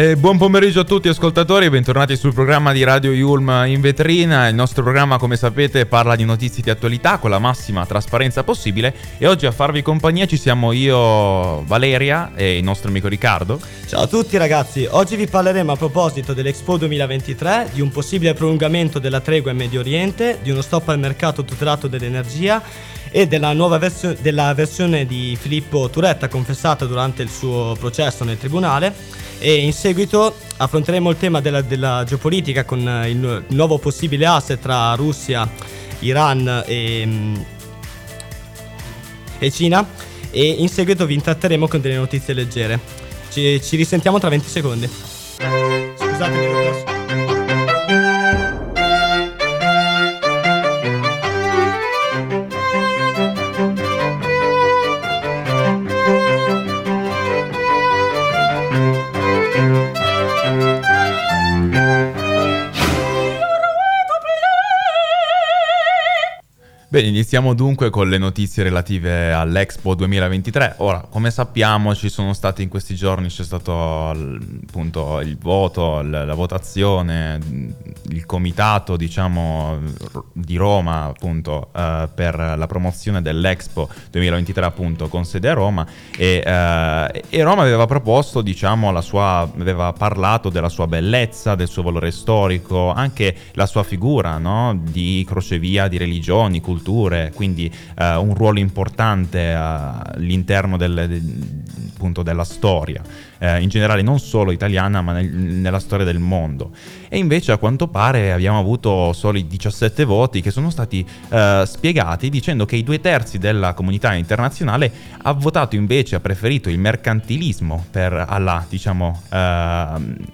Eh, buon pomeriggio a tutti ascoltatori, bentornati sul programma di Radio Yulm in vetrina. Il nostro programma, come sapete, parla di notizie di attualità con la massima trasparenza possibile e oggi a farvi compagnia ci siamo io, Valeria e il nostro amico Riccardo. Ciao a tutti ragazzi, oggi vi parleremo a proposito dell'Expo 2023, di un possibile prolungamento della tregua in Medio Oriente, di uno stop al mercato tutelato dell'energia e della nuova versione, della versione di Filippo Turetta confessata durante il suo processo nel tribunale e in seguito affronteremo il tema della, della geopolitica con il, il, nuovo possibile asse tra Russia, Iran e, e, Cina e in seguito vi intratteremo con delle notizie leggere. Ci, ci risentiamo tra 20 secondi. Scusatemi, Bene, iniziamo dunque con le notizie relative all'Expo 2023. Ora, come sappiamo, ci sono stati in questi giorni, c'è stato appunto il voto, la votazione, il comitato, diciamo, di Roma, appunto, eh, per la promozione dell'Expo 2023, appunto, con sede a Roma. E, eh, e Roma aveva proposto, diciamo, sua, aveva parlato della sua bellezza, del suo valore storico, anche la sua figura, no? Di crocevia di religioni, culture quindi eh, un ruolo importante eh, all'interno del, de, appunto, della storia eh, in generale non solo italiana ma nel, nella storia del mondo. E invece a quanto pare abbiamo avuto soli 17 voti che sono stati eh, spiegati dicendo che i due terzi della comunità internazionale ha votato invece, ha preferito il mercantilismo per alla diciamo eh,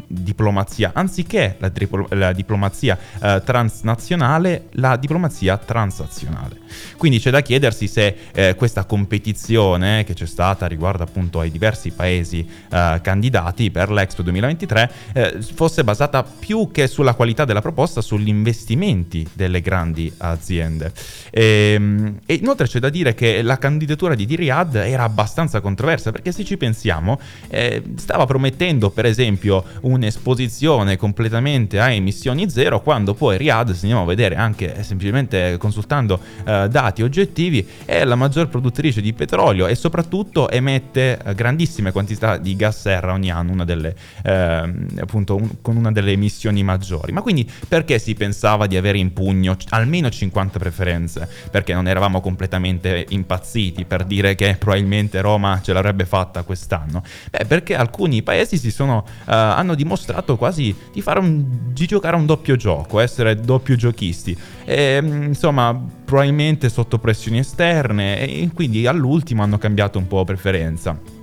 diplomazia, anziché la, triplo, la diplomazia eh, transnazionale, la diplomazia transazionale. Quindi c'è da chiedersi se eh, questa competizione che c'è stata riguardo appunto ai diversi paesi eh, candidati per l'Expo 2023 eh, fosse basata più che sulla qualità della proposta sugli investimenti delle grandi aziende. E, ehm, e inoltre c'è da dire che la candidatura di Riyadh era abbastanza controversa perché se ci pensiamo eh, stava promettendo per esempio un'esposizione completamente a emissioni zero quando poi Riyadh, se andiamo a vedere anche semplicemente consultando eh, dati oggettivi, è la maggior produttrice di petrolio e soprattutto emette eh, grandissime quantità di gas serra ogni anno, una delle, eh, appunto un, con una delle emissioni maggiori. Ma quindi perché si pensava di avere in pugno almeno 50 preferenze? Perché non eravamo completamente impazziti per dire che probabilmente Roma ce l'avrebbe fatta quest'anno? Beh, perché alcuni paesi si sono, uh, hanno dimostrato quasi di, un, di giocare un doppio gioco, essere doppio giochisti. E, insomma, probabilmente sotto pressioni esterne e quindi all'ultimo hanno cambiato un po' preferenza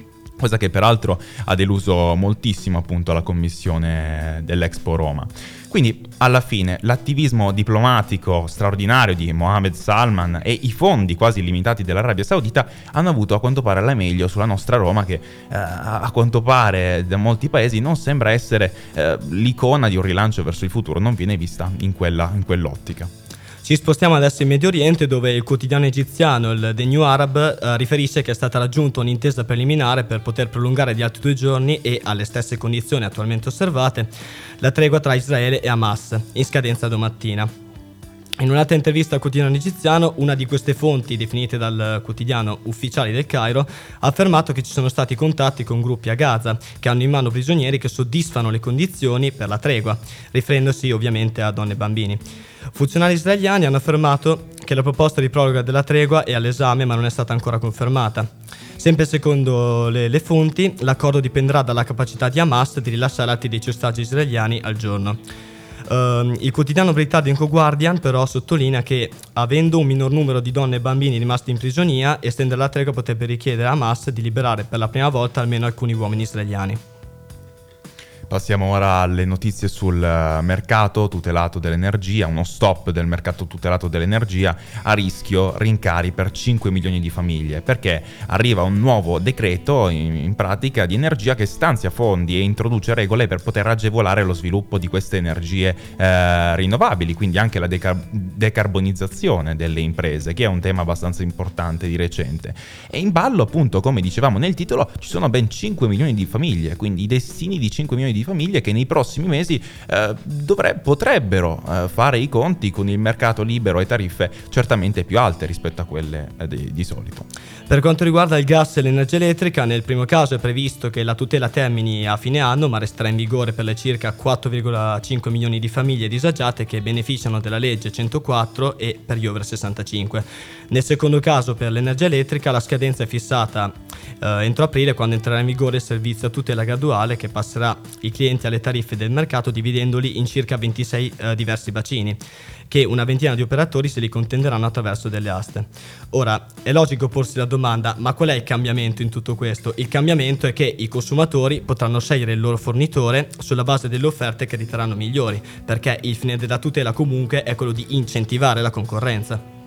cosa che peraltro ha deluso moltissimo appunto la commissione dell'Expo Roma. Quindi alla fine l'attivismo diplomatico straordinario di Mohammed Salman e i fondi quasi illimitati dell'Arabia Saudita hanno avuto a quanto pare la meglio sulla nostra Roma che eh, a quanto pare da molti paesi non sembra essere eh, l'icona di un rilancio verso il futuro, non viene vista in, quella, in quell'ottica. Ci spostiamo adesso in Medio Oriente dove il quotidiano egiziano, il The New Arab, eh, riferisce che è stata raggiunta un'intesa preliminare per poter prolungare di altri due giorni e alle stesse condizioni attualmente osservate la tregua tra Israele e Hamas, in scadenza domattina. In un'altra intervista al quotidiano egiziano, una di queste fonti, definite dal quotidiano ufficiali del Cairo, ha affermato che ci sono stati contatti con gruppi a Gaza che hanno in mano prigionieri che soddisfano le condizioni per la tregua, riferendosi ovviamente a donne e bambini. Funzionari israeliani hanno affermato che la proposta di proroga della tregua è all'esame ma non è stata ancora confermata. Sempre secondo le, le fonti, l'accordo dipenderà dalla capacità di Hamas di rilasciare altri 10 ostaggi israeliani al giorno. Uh, il quotidiano britannico Guardian però sottolinea che avendo un minor numero di donne e bambini rimasti in prigionia, estendere la tregua potrebbe richiedere a Hamas di liberare per la prima volta almeno alcuni uomini israeliani. Passiamo ora alle notizie sul eh, mercato tutelato dell'energia, uno stop del mercato tutelato dell'energia a rischio rincari per 5 milioni di famiglie, perché arriva un nuovo decreto in, in pratica di energia che stanzia fondi e introduce regole per poter agevolare lo sviluppo di queste energie eh, rinnovabili, quindi anche la decar- decarbonizzazione delle imprese, che è un tema abbastanza importante di recente. E in ballo, appunto, come dicevamo nel titolo, ci sono ben 5 milioni di famiglie, quindi i destini di 5 milioni di famiglie che nei prossimi mesi eh, dovre- potrebbero eh, fare i conti con il mercato libero e tariffe certamente più alte rispetto a quelle eh, di, di solito. Per quanto riguarda il gas e l'energia elettrica, nel primo caso è previsto che la tutela termini a fine anno, ma resterà in vigore per le circa 4,5 milioni di famiglie disagiate che beneficiano della legge 104 e per gli over 65. Nel secondo caso, per l'energia elettrica, la scadenza è fissata eh, entro aprile quando entrerà in vigore il servizio a tutela graduale che passerà i clienti alle tariffe del mercato dividendoli in circa 26 eh, diversi bacini che una ventina di operatori se li contenderanno attraverso delle aste. Ora, è logico porsi la domanda, ma qual è il cambiamento in tutto questo? Il cambiamento è che i consumatori potranno scegliere il loro fornitore sulla base delle offerte che riterranno migliori, perché il fine della tutela comunque è quello di incentivare la concorrenza.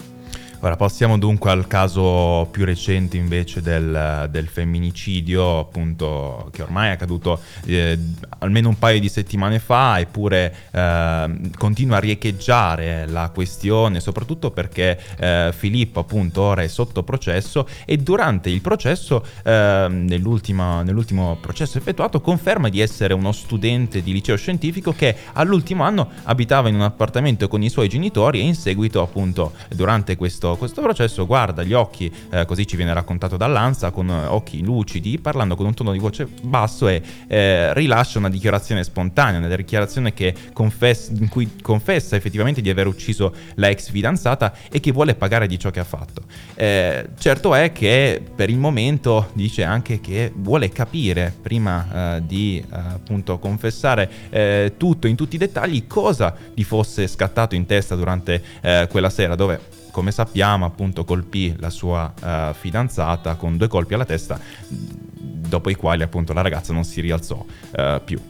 Ora passiamo dunque al caso più recente invece del, del femminicidio, appunto che ormai è accaduto eh, almeno un paio di settimane fa, eppure eh, continua a riecheggiare la questione, soprattutto perché eh, Filippo appunto ora è sotto processo e durante il processo, ehm, nell'ultimo processo effettuato, conferma di essere uno studente di liceo scientifico che all'ultimo anno abitava in un appartamento con i suoi genitori e in seguito appunto durante questo questo, processo guarda gli occhi, eh, così ci viene raccontato dall'Ansa, con occhi lucidi, parlando con un tono di voce basso e eh, rilascia una dichiarazione spontanea, una dichiarazione confess- in cui confessa effettivamente di aver ucciso la ex fidanzata e che vuole pagare di ciò che ha fatto. Eh, certo è che per il momento dice anche che vuole capire prima eh, di eh, appunto confessare eh, tutto in tutti i dettagli cosa gli fosse scattato in testa durante quella sera dove come sappiamo appunto colpì la sua uh, fidanzata con due colpi alla testa, dopo i quali appunto la ragazza non si rialzò uh, più.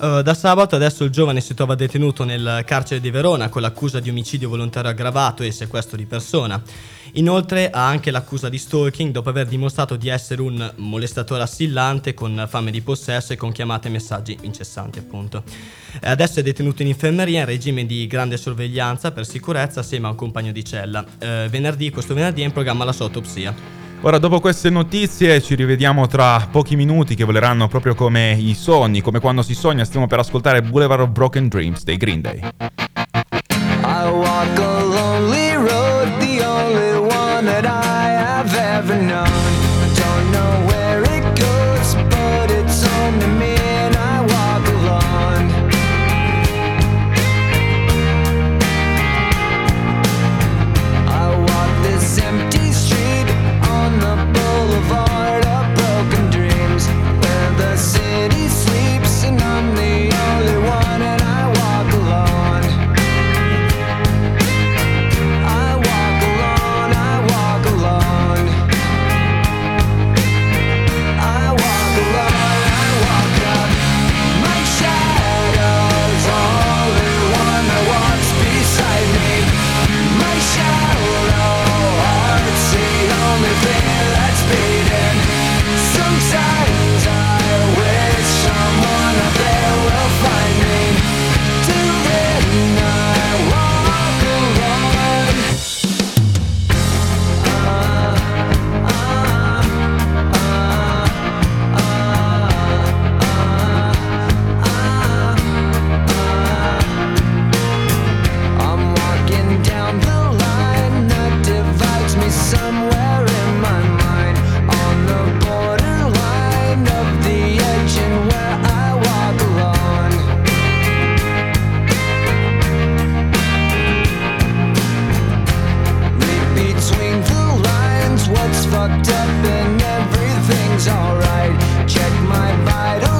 Uh, da sabato adesso il giovane si trova detenuto nel carcere di Verona con l'accusa di omicidio volontario aggravato e sequestro di persona. Inoltre ha anche l'accusa di stalking dopo aver dimostrato di essere un molestatore assillante con fame di possesso e con chiamate e messaggi incessanti appunto. Adesso è detenuto in infermeria in regime di grande sorveglianza per sicurezza assieme a un compagno di cella. Eh, venerdì, questo venerdì è in programma la sua autopsia. Ora, dopo queste notizie, ci rivediamo tra pochi minuti che voleranno proprio come i sogni, come quando si sogna. Stiamo per ascoltare Boulevard of Broken Dreams dei Green Day. between the lines. What's fucked up and everything's alright. Check my vital.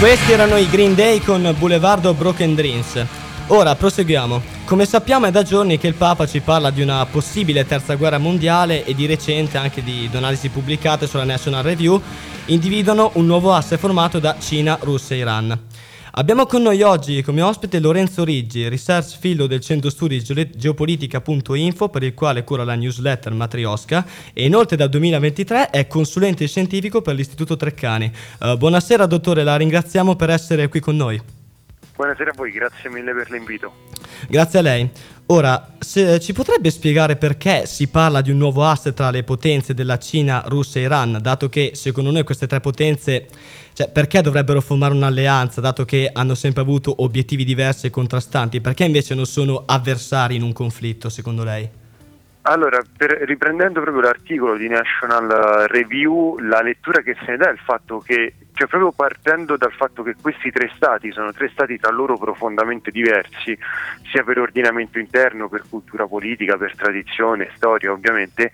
questi erano i Green Day con Boulevard of Broken Dreams. Ora proseguiamo. Come sappiamo è da giorni che il Papa ci parla di una possibile terza guerra mondiale e di recente anche di analisi pubblicate sulla National Review individuano un nuovo asse formato da Cina, Russia e Iran. Abbiamo con noi oggi come ospite Lorenzo Riggi, research fellow del centro studi Geo- geopolitica.info per il quale cura la newsletter Matriosca e inoltre dal 2023 è consulente scientifico per l'Istituto Treccani. Eh, buonasera dottore, la ringraziamo per essere qui con noi. Buonasera a voi, grazie mille per l'invito. Grazie a lei. Ora, se- ci potrebbe spiegare perché si parla di un nuovo asse tra le potenze della Cina, Russia e Iran, dato che secondo noi queste tre potenze, cioè perché dovrebbero formare un'alleanza, dato che hanno sempre avuto obiettivi diversi e contrastanti, perché invece non sono avversari in un conflitto, secondo lei? Allora, per- riprendendo proprio l'articolo di National Review, la lettura che se ne dà è il fatto che, cioè proprio partendo dal fatto che questi tre stati sono tre stati tra loro profondamente diversi, sia per ordinamento interno, per cultura politica, per tradizione, storia ovviamente,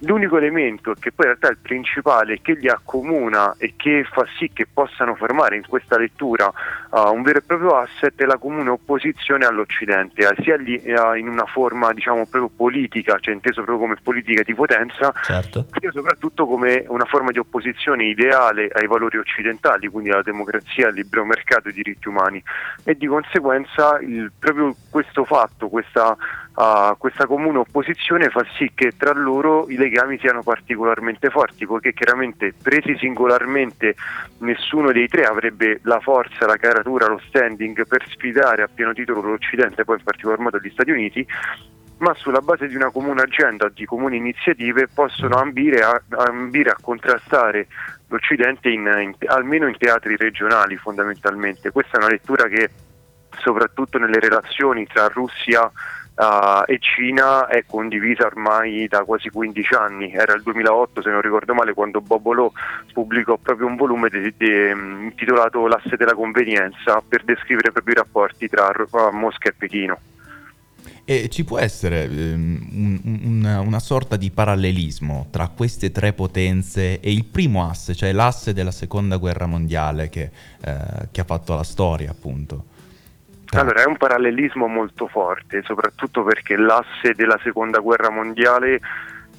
l'unico elemento che poi in realtà è il principale che li accomuna e che fa sì che possano formare in questa lettura uh, un vero e proprio asset è la comune opposizione all'Occidente, eh, sia lì, eh, in una forma diciamo proprio politica, cioè inteso proprio come politica di potenza, Certo. sia soprattutto come una forma di opposizione ideale ai valori occidentali, quindi alla democrazia, al libero mercato e ai diritti umani. E di conseguenza il- proprio questo fatto, questa, ah, questa comune opposizione fa sì che tra loro i legami siano particolarmente forti, poiché chiaramente presi singolarmente nessuno dei tre avrebbe la forza, la caratura, lo standing per sfidare a pieno titolo l'Occidente, poi in particolar modo gli Stati Uniti, ma sulla base di una comune agenda, di comuni iniziative, possono ambire a, ambire a contrastare l'Occidente in- in- almeno in teatri regionali fondamentalmente. Questa è una lettura che soprattutto nelle relazioni tra Russia ah, e Cina è condivisa ormai da quasi 15 anni, era il 2008 se non ricordo male quando Bobolò pubblicò proprio un volume de- de- intitolato L'asse della convenienza per descrivere proprio i rapporti tra Ro- Mosca e Pechino. E ci può essere ehm, un- un- una, sorta di parallelismo tra queste tre potenze e il primo asse, cioè l'asse della seconda guerra mondiale che, eh, che ha fatto la storia, appunto. Allora, è un parallelismo molto forte, soprattutto perché l'asse della seconda guerra mondiale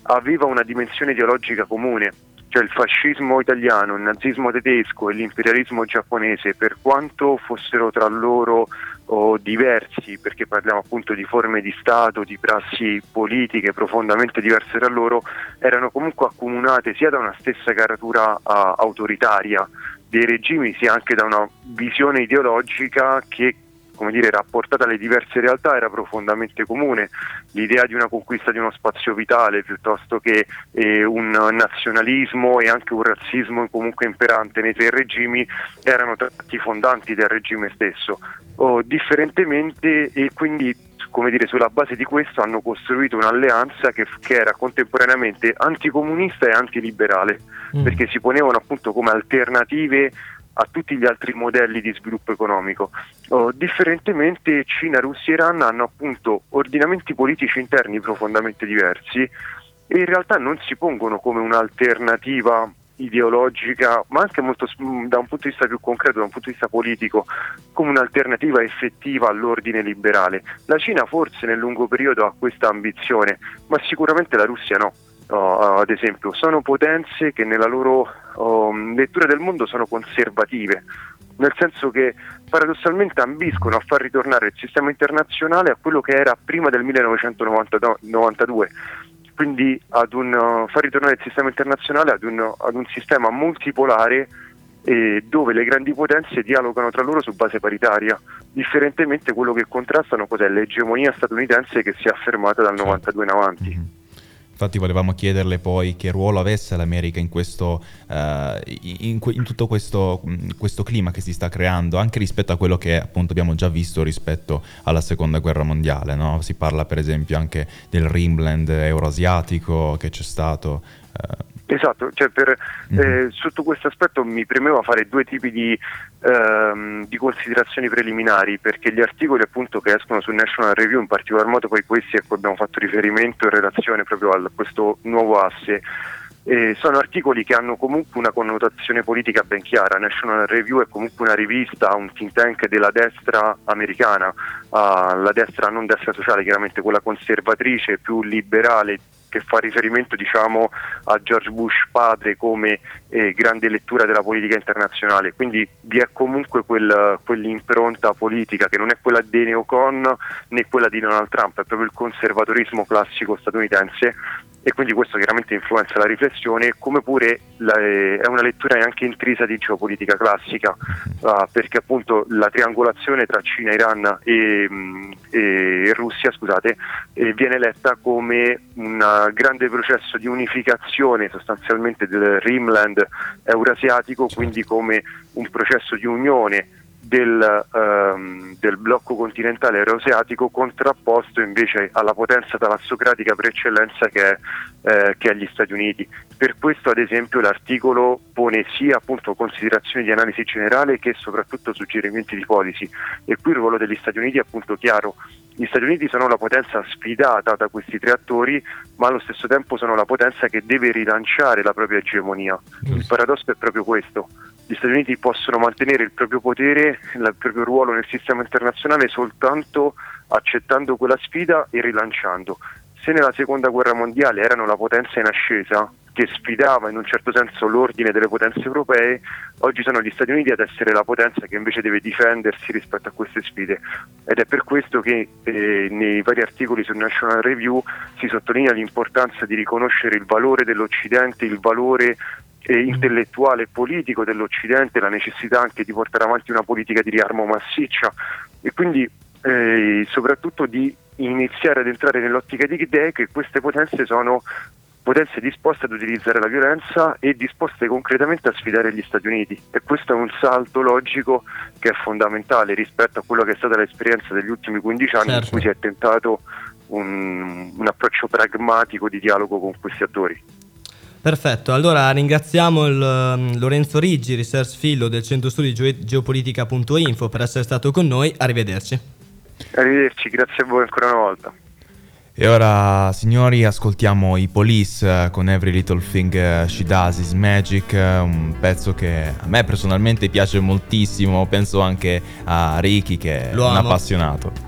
aveva una dimensione ideologica comune, cioè il fascismo italiano, il nazismo tedesco e l'imperialismo giapponese, per quanto fossero tra loro oh, diversi, perché parliamo appunto di forme di Stato, di prassi politiche profondamente diverse tra loro, erano comunque accomunate sia da una stessa caratura ah, autoritaria dei regimi, sia anche da una visione ideologica che come dire, rapportata alle diverse realtà era profondamente comune. L'idea di una conquista di uno spazio vitale piuttosto che eh, un nazionalismo e anche un razzismo comunque imperante nei tre regimi erano tratti fondanti del regime stesso. Oh, differentemente e quindi come dire, sulla base di questo hanno costruito un'alleanza che, che era contemporaneamente anticomunista e antiliberale, Mm. perché si ponevano appunto come alternative a tutti gli altri modelli di sviluppo economico. Oh, differentemente Cina, Russia e Iran hanno appunto ordinamenti politici interni profondamente diversi e in realtà non si pongono come un'alternativa ideologica, ma anche molto, mh, da un punto di vista più concreto, da un punto di vista politico, come un'alternativa effettiva all'ordine liberale. La Cina forse nel lungo periodo ha questa ambizione, ma sicuramente la Russia no. Oh, ad esempio, sono potenze che nella loro oh, lettura del mondo sono conservative, nel senso che paradossalmente ambiscono a far ritornare il sistema internazionale a quello che era prima del 1992, quindi ad un, uh, far ritornare il sistema internazionale ad un, ad un sistema multipolare eh, dove le grandi potenze dialogano tra loro su base paritaria, differentemente quello che contrastano cos'è l'egemonia statunitense che si è affermata dal 92 in avanti. Infatti volevamo chiederle poi che ruolo avesse l'America in, questo, uh, in, in, tutto questo, questo, clima che si sta creando, anche rispetto a quello che appunto abbiamo già visto rispetto alla seconda guerra mondiale. No? Si parla per esempio anche del Rimland euroasiatico che c'è stato. Uh, Esatto, cioè per, mm. eh, sotto questo aspetto mi premeva fare due tipi di, ehm, di, considerazioni preliminari perché gli articoli appunto che escono sul National Review, in particolar modo poi questi a cui abbiamo fatto riferimento in relazione proprio a questo nuovo asse, eh, sono articoli che hanno comunque una connotazione politica ben chiara. National Review è comunque una rivista, un think tank della destra americana, uh, la destra non destra sociale, chiaramente quella conservatrice, più liberale, che fa riferimento diciamo, a George Bush padre come eh, grande lettura della politica internazionale, quindi vi è comunque quel, quell'impronta politica che non è quella di neocon né quella di Donald Trump, è proprio il conservatorismo classico statunitense e quindi questo chiaramente influenza la riflessione, come pure la, eh, è una lettura anche intrisa di geopolitica classica, uh, perché appunto la triangolazione tra Cina, Iran e, mm, e Russia scusate, eh, viene letta come un grande processo di unificazione sostanzialmente del Rimland eurasiatico, quindi come un processo di unione del, um, del, blocco continentale euroasiatico contrapposto invece alla potenza talassocratica per eccellenza che è, eh, che è, gli Stati Uniti. Per questo ad esempio l'articolo pone sia appunto considerazioni di analisi generale che soprattutto suggerimenti di policy e qui il ruolo degli Stati Uniti è appunto chiaro. Gli Stati Uniti sono la potenza sfidata da questi tre attori ma allo stesso tempo sono la potenza che deve rilanciare la propria egemonia. Il paradosso è proprio questo gli Stati Uniti possono mantenere il proprio potere, il proprio ruolo nel sistema internazionale soltanto accettando quella sfida e rilanciando. Se nella seconda guerra mondiale erano la potenza in ascesa, che sfidava in un certo senso l'ordine delle potenze europee, oggi sono gli Stati Uniti ad essere la potenza che invece deve difendersi rispetto a queste sfide. Ed è per questo che eh, nei vari articoli sul National Review si sottolinea l'importanza di riconoscere il valore dell'Occidente, il valore eh, intellettuale e politico dell'Occidente, la necessità anche di portare avanti una politica di riarmo massiccia e quindi eh, soprattutto di iniziare ad entrare nell'ottica di idee che queste potenze sono potenze disposte ad utilizzare la violenza e disposte concretamente a sfidare gli Stati Uniti e questo è un salto logico che è fondamentale rispetto a quello che è stata l'esperienza degli ultimi 15 anni certo. in cui si è tentato un, un approccio pragmatico di dialogo con questi attori. Perfetto, allora ringraziamo il, um, Lorenzo Riggi, Research Fellow del Centro Studi Ge- Geopolitica.info per essere stato con noi, arrivederci. Arrivederci, grazie a voi ancora una volta. E ora, signori, ascoltiamo i Police uh, con Every Little Thing uh, She Does Is Magic, uh, un pezzo che a me personalmente piace moltissimo, penso anche a Ricky che Lo è un amo. appassionato.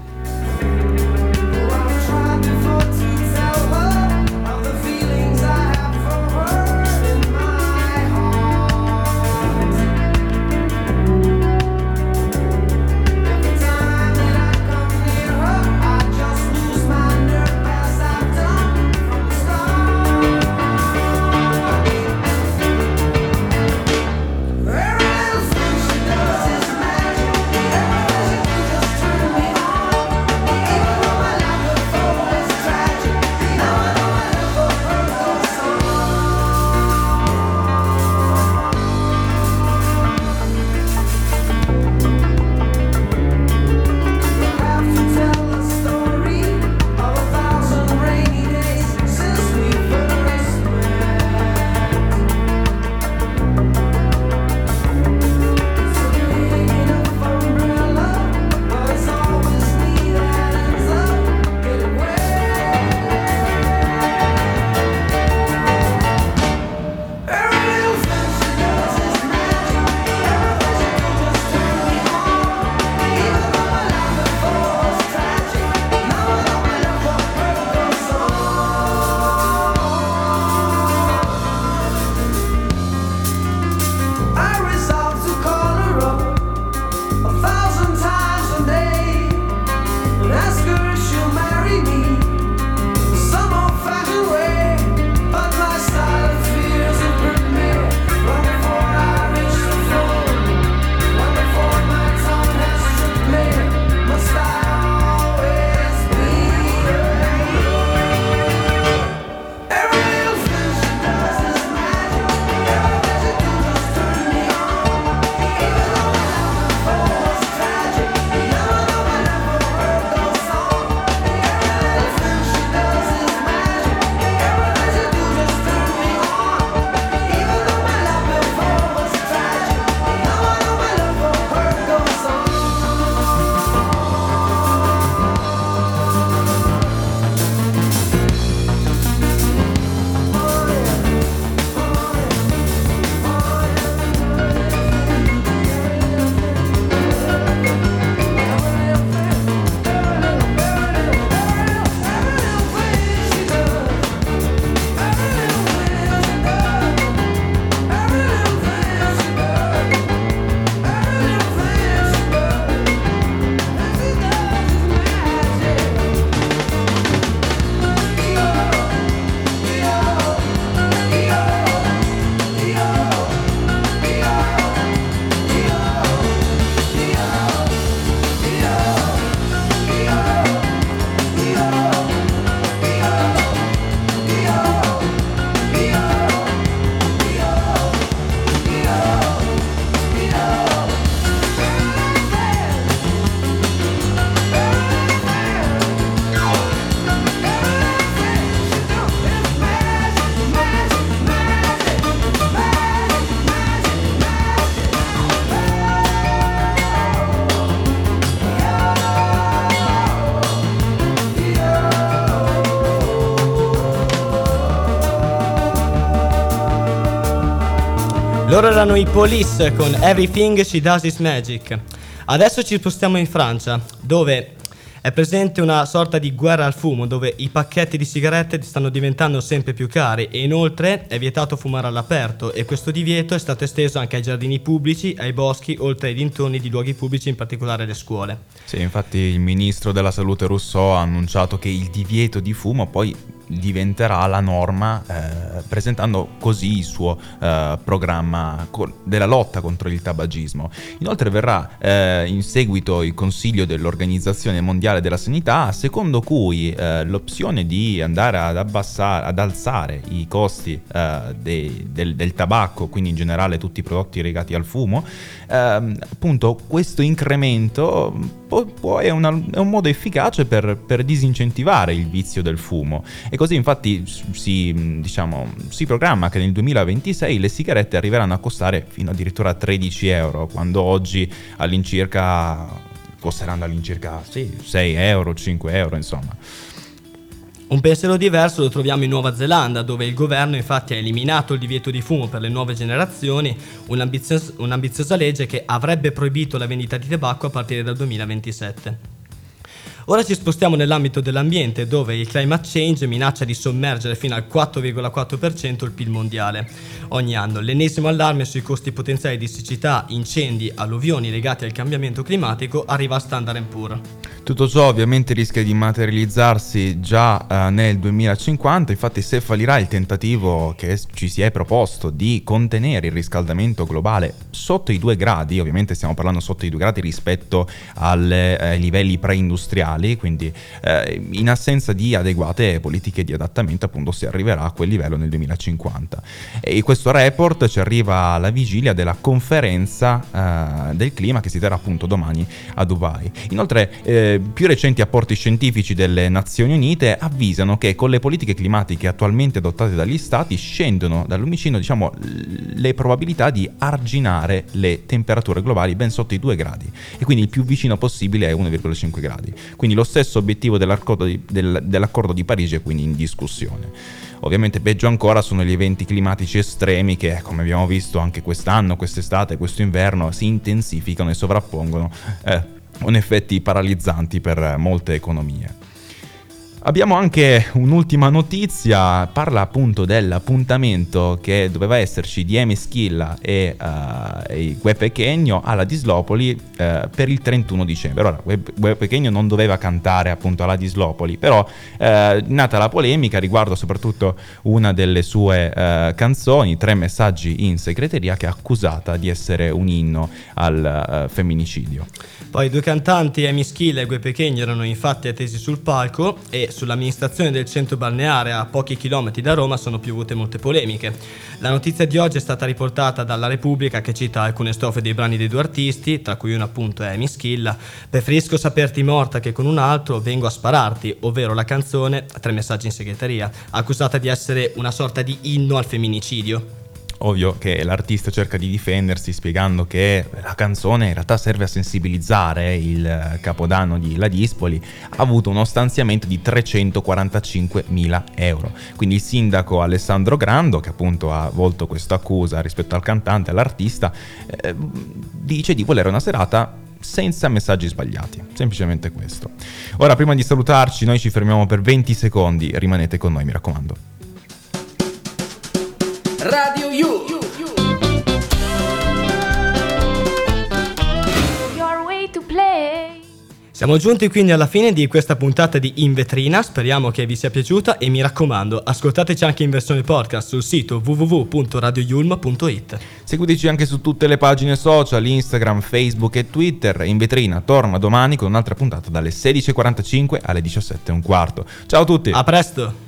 Loro erano i Police con Everything She Does Is Magic. Adesso ci spostiamo in Francia, dove è presente una sorta di guerra al fumo, dove i pacchetti di sigarette stanno diventando sempre più cari e inoltre è vietato fumare all'aperto e questo divieto è stato esteso anche ai giardini pubblici, ai boschi, oltre ai dintorni di luoghi pubblici, in particolare le scuole. Sì, infatti il ministro della salute Rousseau ha annunciato che il divieto di fumo poi diventerà la norma eh, presentando così il suo eh, programma della lotta contro il tabagismo. Inoltre verrà eh, in seguito il consiglio dell'Organizzazione Mondiale della Sanità secondo cui eh, l'opzione di andare ad abbassare, ad alzare i costi eh, dei, del, del, tabacco, quindi in generale tutti i prodotti legati al fumo, ehm, appunto questo incremento può, è, una, è, un modo efficace per, per disincentivare il vizio del fumo e così infatti si, diciamo, si programma che nel 2026 le sigarette arriveranno a costare fino addirittura a 13 euro, quando oggi all'incirca costeranno all'incirca sì, 6 euro, 5 euro, insomma. Un pensiero diverso lo troviamo in Nuova Zelanda, dove il governo infatti ha eliminato il divieto di fumo per le nuove generazioni, un'ambiziosa, un'ambiziosa legge che avrebbe proibito la vendita di tabacco a partire dal 2027. Ora ci spostiamo nell'ambito dell'ambiente dove il climate change minaccia di sommergere fino al 4,4% il PIL mondiale. Ogni anno l'ennesimo allarme sui costi potenziali di siccità, incendi, alluvioni legati al cambiamento climatico arriva a Standard Poor's. Tutto ciò ovviamente rischia di materializzarsi già eh, nel 2050, infatti se fallirà il tentativo che ci si è proposto di contenere il riscaldamento globale sotto i 2 gradi, ovviamente stiamo parlando sotto i 2 gradi rispetto alle, eh, ai livelli preindustriali, quindi eh, in assenza di adeguate politiche di adattamento appunto si arriverà a quel livello nel 2050. E questo report ci arriva alla vigilia della conferenza eh, del clima che si terrà appunto domani a Dubai. Inoltre eh, più recenti apporti scientifici delle Nazioni Unite avvisano che con le politiche climatiche attualmente adottate dagli stati scendono dall'omicino diciamo, le probabilità di arginare le temperature globali ben sotto i 2 gradi e quindi il più vicino possibile è 1,5 gradi. Quindi lo stesso obiettivo dell'accordo di, del, dell'accordo di Parigi è quindi in discussione. Ovviamente peggio ancora sono gli eventi climatici estremi che, come abbiamo visto anche quest'anno, quest'estate, questo inverno, si intensificano e sovrappongono eh, con effetti paralizzanti per molte economie. Abbiamo anche un'ultima notizia, parla appunto dell'appuntamento che doveva esserci di Emi Schilla e, uh, e Gue Pechegno alla Dislopoli uh, per il 31 dicembre. Ora, Gue Pechegno non doveva cantare appunto alla Dislopoli, però uh, nata la polemica riguardo soprattutto una delle sue canzoni, Tre messaggi in segreteria, che è accusata di essere un inno al femminicidio. Poi i due cantanti, Amy Schilla e Gue Pechegno, erano infatti attesi sul palco e sull'amministrazione del centro balneare a pochi chilometri da Roma sono piovute molte polemiche. La notizia di oggi è stata riportata dalla Repubblica che cita alcune strofe dei brani dei due artisti, tra cui una appunto è Amy Schilla, Preferisco saperti morta che con un altro vengo a spararti, ovvero la canzone Tre messaggi in segreteria, accusata di essere una sorta di inno al femminicidio. Ovvio che l'artista cerca di difendersi spiegando che la canzone in realtà serve a sensibilizzare il capodanno di La Dispoli, ha avuto uno stanziamento di 345 mila euro. Quindi il sindaco Alessandro Grando, che appunto ha volto questa accusa rispetto al cantante, all'artista, eh, dice di volere una serata senza messaggi sbagliati, semplicemente questo. Ora prima di salutarci noi ci fermiamo per 20 secondi, rimanete con noi mi raccomando. Radio U. Siamo giunti quindi alla fine di questa puntata di In Vetrina, speriamo che vi sia piaciuta e mi raccomando, ascoltateci anche in versione podcast sul sito www.radioyulma.it. Seguiteci anche su tutte le pagine social, Instagram, Facebook e Twitter. In Vetrina torna domani con un'altra puntata dalle 16.45 alle 17.15. Ciao a tutti! A presto!